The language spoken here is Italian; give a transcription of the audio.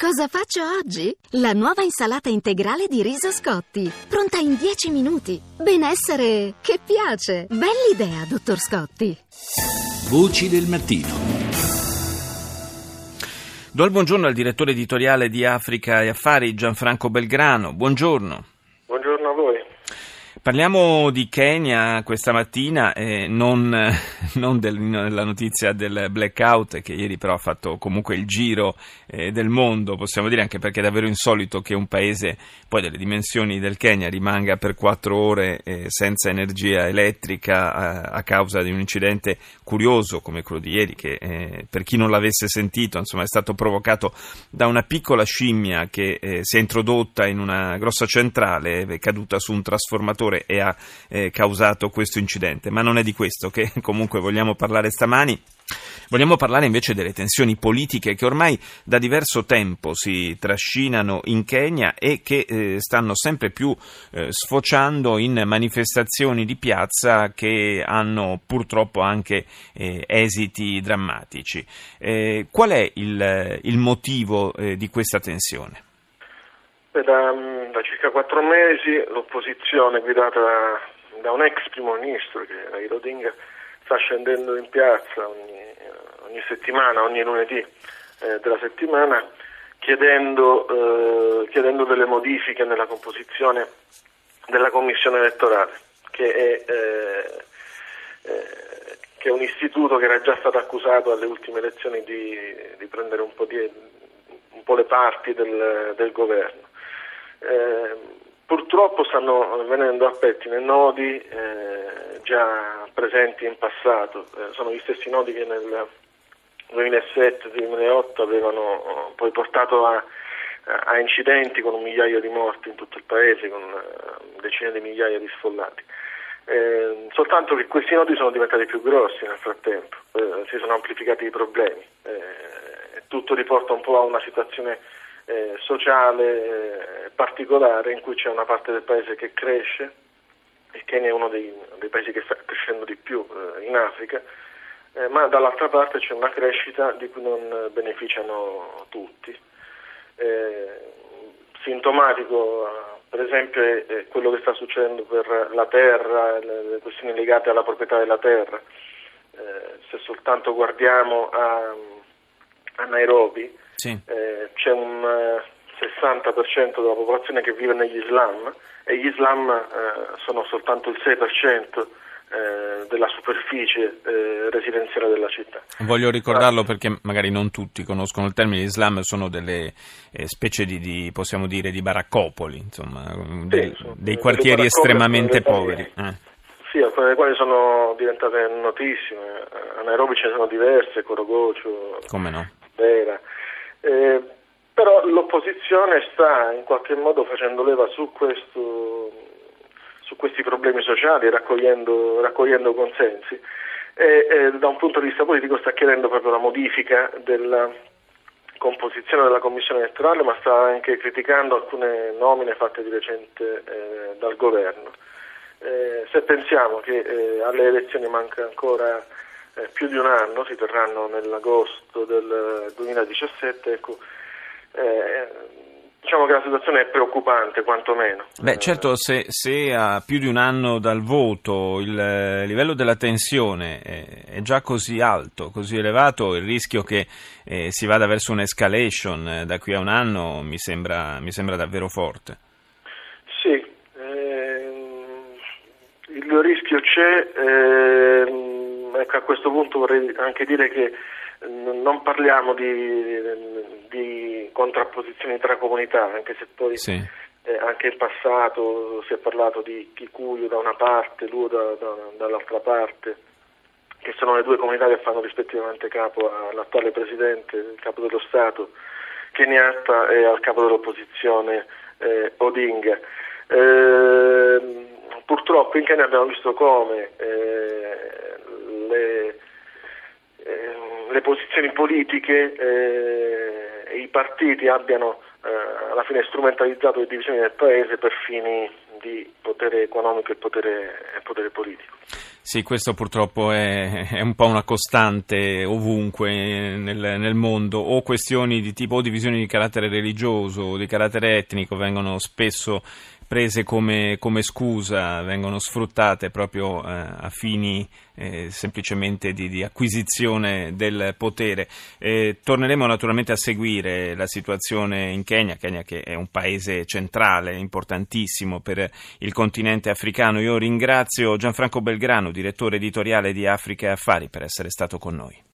Cosa faccio oggi? La nuova insalata integrale di riso Scotti, pronta in 10 minuti. Benessere che piace. Bell'idea, dottor Scotti. Voci del mattino. Do il buongiorno al direttore editoriale di Africa e Affari, Gianfranco Belgrano. Buongiorno. Parliamo di Kenya questa mattina, eh, non, non della notizia del blackout che ieri però ha fatto comunque il giro eh, del mondo, possiamo dire anche perché è davvero insolito che un paese poi delle dimensioni del Kenya rimanga per quattro ore eh, senza energia elettrica a, a, causa di un incidente curioso come quello di ieri che eh, per chi non l'avesse sentito insomma, è stato provocato da una piccola scimmia che eh, si è introdotta in una grossa centrale, è caduta su un trasformatore motore e ha eh, causato questo incidente. Ma non è di questo che comunque vogliamo parlare stamani. Vogliamo parlare invece delle tensioni politiche che ormai da diverso tempo si trascinano in Kenya e che eh, stanno sempre più eh, sfociando in manifestazioni di piazza che hanno purtroppo anche eh, esiti drammatici. Eh, qual è il, il motivo eh, di questa tensione? Da, da, circa quattro mesi l'opposizione guidata da, un ex primo ministro, che è Raila Odinga, sta scendendo in piazza ogni, ogni settimana, ogni lunedì eh, della settimana, chiedendo, eh, chiedendo, delle modifiche nella composizione della commissione elettorale, che è, eh, eh che è, un istituto che era già stato accusato alle ultime elezioni di, di prendere un po', di, un po', le parti del, del governo. Eh, purtroppo stanno venendo a pettine nodi eh, già presenti in passato, eh, sono gli stessi nodi che nel 2007-2008 avevano eh, poi portato a, a, incidenti con un migliaio di morti in tutto il paese, con uh, decine di migliaia di sfollati. Eh, soltanto che questi nodi sono diventati più grossi nel frattempo, eh, si sono amplificati i problemi, eh, tutto riporta un po' a una situazione eh, sociale eh, particolare in cui c'è una parte del paese che cresce, il Kenya è uno dei, dei paesi che sta crescendo di più eh, in Africa, eh, ma dall'altra parte c'è una crescita di cui non beneficiano tutti. Eh, sintomatico per esempio è quello che sta succedendo per la terra, le questioni legate alla proprietà della terra. Eh, se soltanto guardiamo a Nairobi, sì. eh, c'è un eh, 60% della popolazione che vive negli Islam e gli Islam eh, sono soltanto il 6% eh, della superficie eh, residenziale della città. Voglio ricordarlo perché magari non tutti conoscono il termine Islam, sono delle eh, specie di, di, possiamo dire, di baraccopoli, insomma, dei, sì, dei quartieri estremamente poveri. Eh. Sì, alcune delle quali sono diventate notissime. A Nairobi ce ne sono diverse, Corogocio, Come no? Vera. Eh, però l'opposizione sta in qualche modo facendo leva su, questo, su questi problemi sociali, raccogliendo, raccogliendo consensi e, e, da un punto di vista politico sta chiedendo proprio la modifica della composizione della commissione elettorale, ma sta anche criticando alcune nomine fatte di recente eh, dal governo. Eh, se pensiamo che eh, alle elezioni manca ancora eh, più di un anno, si terranno nell'agosto del 2017, ecco, eh, diciamo che la situazione è preoccupante quantomeno. Beh certo, se, se a più di un anno dal voto il eh, livello della tensione è, è già così alto, così elevato, il rischio che eh, si vada verso un'escalation eh, da qui a un anno mi sembra, mi sembra davvero forte. Sì, ehm, il rischio c'è. A questo punto vorrei anche dire che non parliamo di, di contrapposizioni tra comunità, anche se poi sì. eh, anche in passato si è parlato di Kikuyu da una parte, Luo da, da, dall'altra parte, che sono le due comunità che fanno rispettivamente capo all'attuale presidente, il capo dello Stato, Kenyatta e al capo dell'opposizione eh, Odinga. Eh, purtroppo in Kenya abbiamo visto come eh, le, eh, le posizioni politiche eh, e i partiti abbiano eh, alla fine strumentalizzato le divisioni del paese per fini di potere economico e potere, e potere politico. Sì, questo purtroppo è, è, un po' una costante ovunque nel, nel, mondo, o questioni di tipo o divisioni di carattere religioso o di carattere etnico vengono spesso prese come, come scusa, vengono sfruttate proprio eh, a fini eh, semplicemente di, di, acquisizione del potere. Eh, torneremo naturalmente a seguire la situazione in Kenya, Kenya che è un paese centrale, importantissimo per il continente africano. Io ringrazio Gianfranco Belgrano, direttore editoriale di Africa Affari, per essere stato con noi.